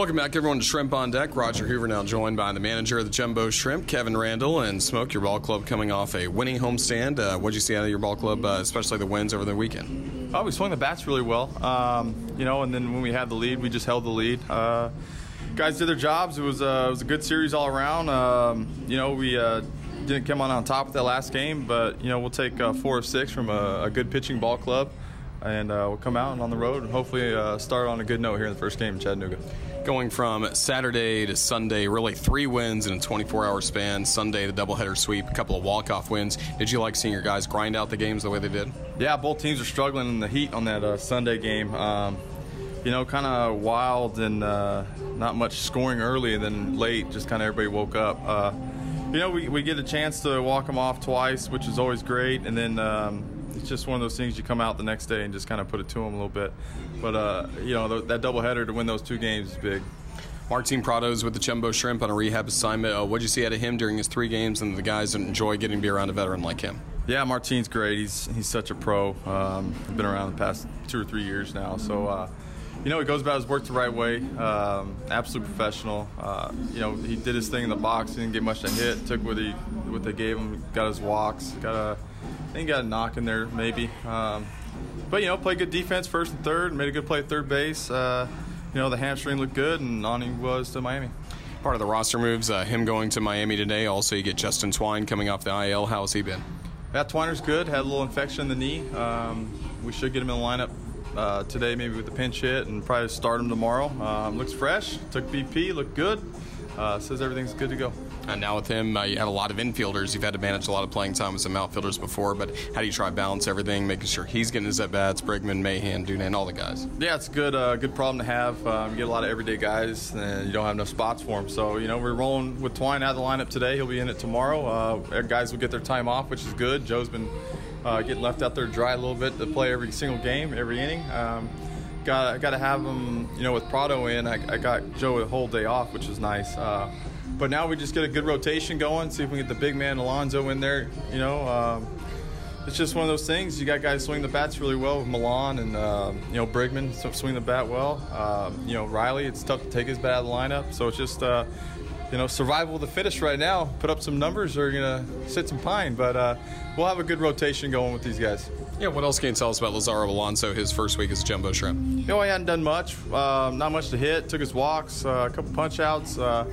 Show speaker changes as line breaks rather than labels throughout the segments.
Welcome back, everyone, to Shrimp on Deck. Roger Hoover now joined by the manager of the Jumbo Shrimp, Kevin Randel, and Smoke, your ball club, coming off a winning homestand. Uh, what did you see out of your ball club, uh, especially the wins over the weekend?
Oh, we swung the bats really well, um, you know, and then when we had the lead, we just held the lead. Uh, guys did their jobs. It was, uh, it was a good series all around. Um, you know, we uh, didn't come on on top of that last game, but, you know, we'll take uh, four or six from a, a good pitching ball club and uh, we'll come out and on the road and hopefully uh, start on a good note here in the first game in Chattanooga.
Going from Saturday to Sunday, really three wins in a 24-hour span. Sunday, the doubleheader sweep, a couple of walk-off wins. Did you like seeing your guys grind out the games the way they did?
Yeah, both teams are struggling in the heat on that uh, Sunday game. Um, you know, kind of wild and uh, not much scoring early, and then late, just kind of everybody woke up. Uh, you know, we, we get a chance to walk them off twice, which is always great, and then. Um, it's just one of those things you come out the next day and just kind of put it to them a little bit. But uh, you know that doubleheader to win those two games is big.
Martin Prado's with the Jumbo Shrimp on a rehab assignment. Uh, what did you see out of him during his three games, and the guys that enjoy getting to be around a veteran like him?
Yeah, Martin's great. He's he's such a pro. Um, been around the past two or three years now, so. Uh, you know, he goes about his work the right way. Um, absolute professional. Uh, you know, he did his thing in the box. He didn't get much to hit. Took what he what they gave him. Got his walks. Got a I think got a knock in there maybe. Um, but you know, played good defense first and third. Made a good play at third base. Uh, you know, the hamstring looked good, and on he was to Miami.
Part of the roster moves, uh, him going to Miami today. Also, you get Justin Twine coming off the IL. How's he been?
Yeah, Twiner's good. Had a little infection in the knee. Um, we should get him in the lineup uh, today, maybe with the pinch hit, and probably start him tomorrow. Um, looks fresh. Took BP. Looked good. Uh, says everything's good to go.
And now with him, uh, you have a lot of infielders. You've had to manage a lot of playing time with some outfielders before, but how do you try to balance everything, making sure he's getting his at bats, Brigman, Mahan, Dunand, all the guys?
Yeah, it's a good, uh, good problem to have. Um, you get a lot of everyday guys, and you don't have no spots for them. So you know we're rolling with Twine out of the lineup today. He'll be in it tomorrow. Uh, guys will get their time off, which is good. Joe's been uh, getting left out there dry a little bit to play every single game, every inning. Um, got got to have him, you know, with Prado in. I, I, got Joe a whole day off, which is nice. Uh, but now we just get a good rotation going. See if we can get the big man Alonso in there. You know, um, it's just one of those things. You got guys swing the bats really well with Milan and uh, you know Brigman swing the bat well. Uh, you know Riley, it's tough to take his bat out of the lineup. So it's just uh, you know survival of the fittest right now. Put up some numbers, or you're gonna sit some pine. But uh, we'll have a good rotation going with these guys.
Yeah, what else can you tell us about Lazaro Alonso, his first week as a jumbo shrimp?
You know, he hadn't done much, um, not much to hit, took his walks, uh, a couple punch outs. Uh,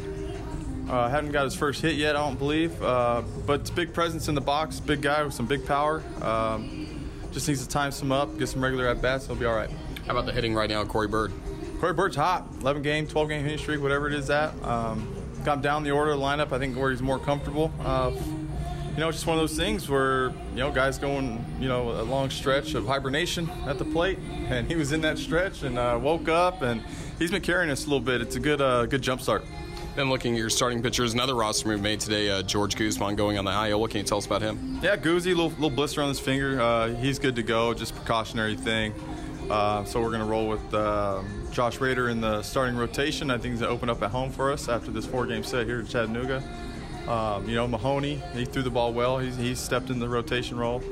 uh, hadn't got his first hit yet, I don't believe. Uh, but it's big presence in the box, big guy with some big power. Um, just needs to time some up, get some regular at bats, he'll be all right.
How about the hitting right now, Corey Bird?
Corey Bird's hot. 11 game, 12 game hitting streak, whatever it is at. Um, him down the order lineup, I think where he's more comfortable. Uh, you know, it's just one of those things where, you know, guys going, you know, a long stretch of hibernation at the plate, and he was in that stretch and uh, woke up, and he's been carrying us a little bit. It's a good, uh, good jump start.
Then looking at your starting pitchers, another roster move made today. Uh, George Guzman going on the IL. What can you tell us about him?
Yeah, Goozy, little, little blister on his finger. Uh, he's good to go. Just precautionary thing. Uh, so we're going to roll with um, Josh Rader in the starting rotation. I think he's going to open up at home for us after this four-game set here in Chattanooga. Um, you know, Mahoney, he threw the ball well. He's, he's stepped in the rotation role.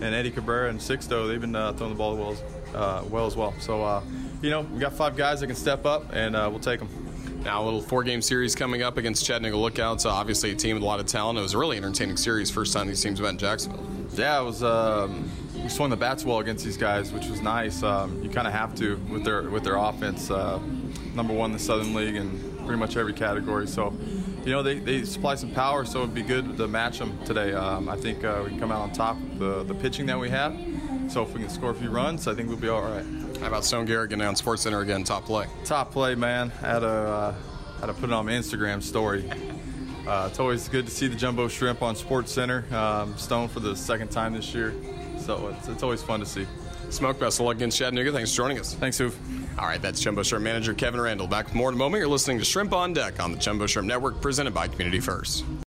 And Eddie Cabrera and Sixto, they've been uh, throwing the ball well, uh, well as well. So, uh, you know, we got five guys that can step up, and uh, we'll take them.
Now, a little four game series coming up against Chattanooga Lookouts. Uh, obviously, a team with a lot of talent. It was a really entertaining series. First time these teams met in Jacksonville.
Yeah, it was. Um, we swung the bats well against these guys, which was nice. Um, you kind of have to with their with their offense. Uh, number one in the Southern League in pretty much every category. So, you know, they, they supply some power, so it'd be good to match them today. Um, I think uh, we can come out on top of the, the pitching that we have. So if we can score a few runs, I think we'll be all right.
How about Stone Garrett getting on Sports Center again? Top play.
Top play, man. I Had to uh, had to put it on my Instagram story. Uh, it's always good to see the jumbo shrimp on Sports Center. Um, Stone for the second time this year, so it's, it's always fun to see.
Smoke, best of luck against Chattanooga. Thanks for joining us.
Thanks, Hoof.
All right, that's Jumbo Shrimp manager Kevin Randel. Back with more in a moment. You're listening to Shrimp on Deck on the Jumbo Shrimp Network, presented by Community First.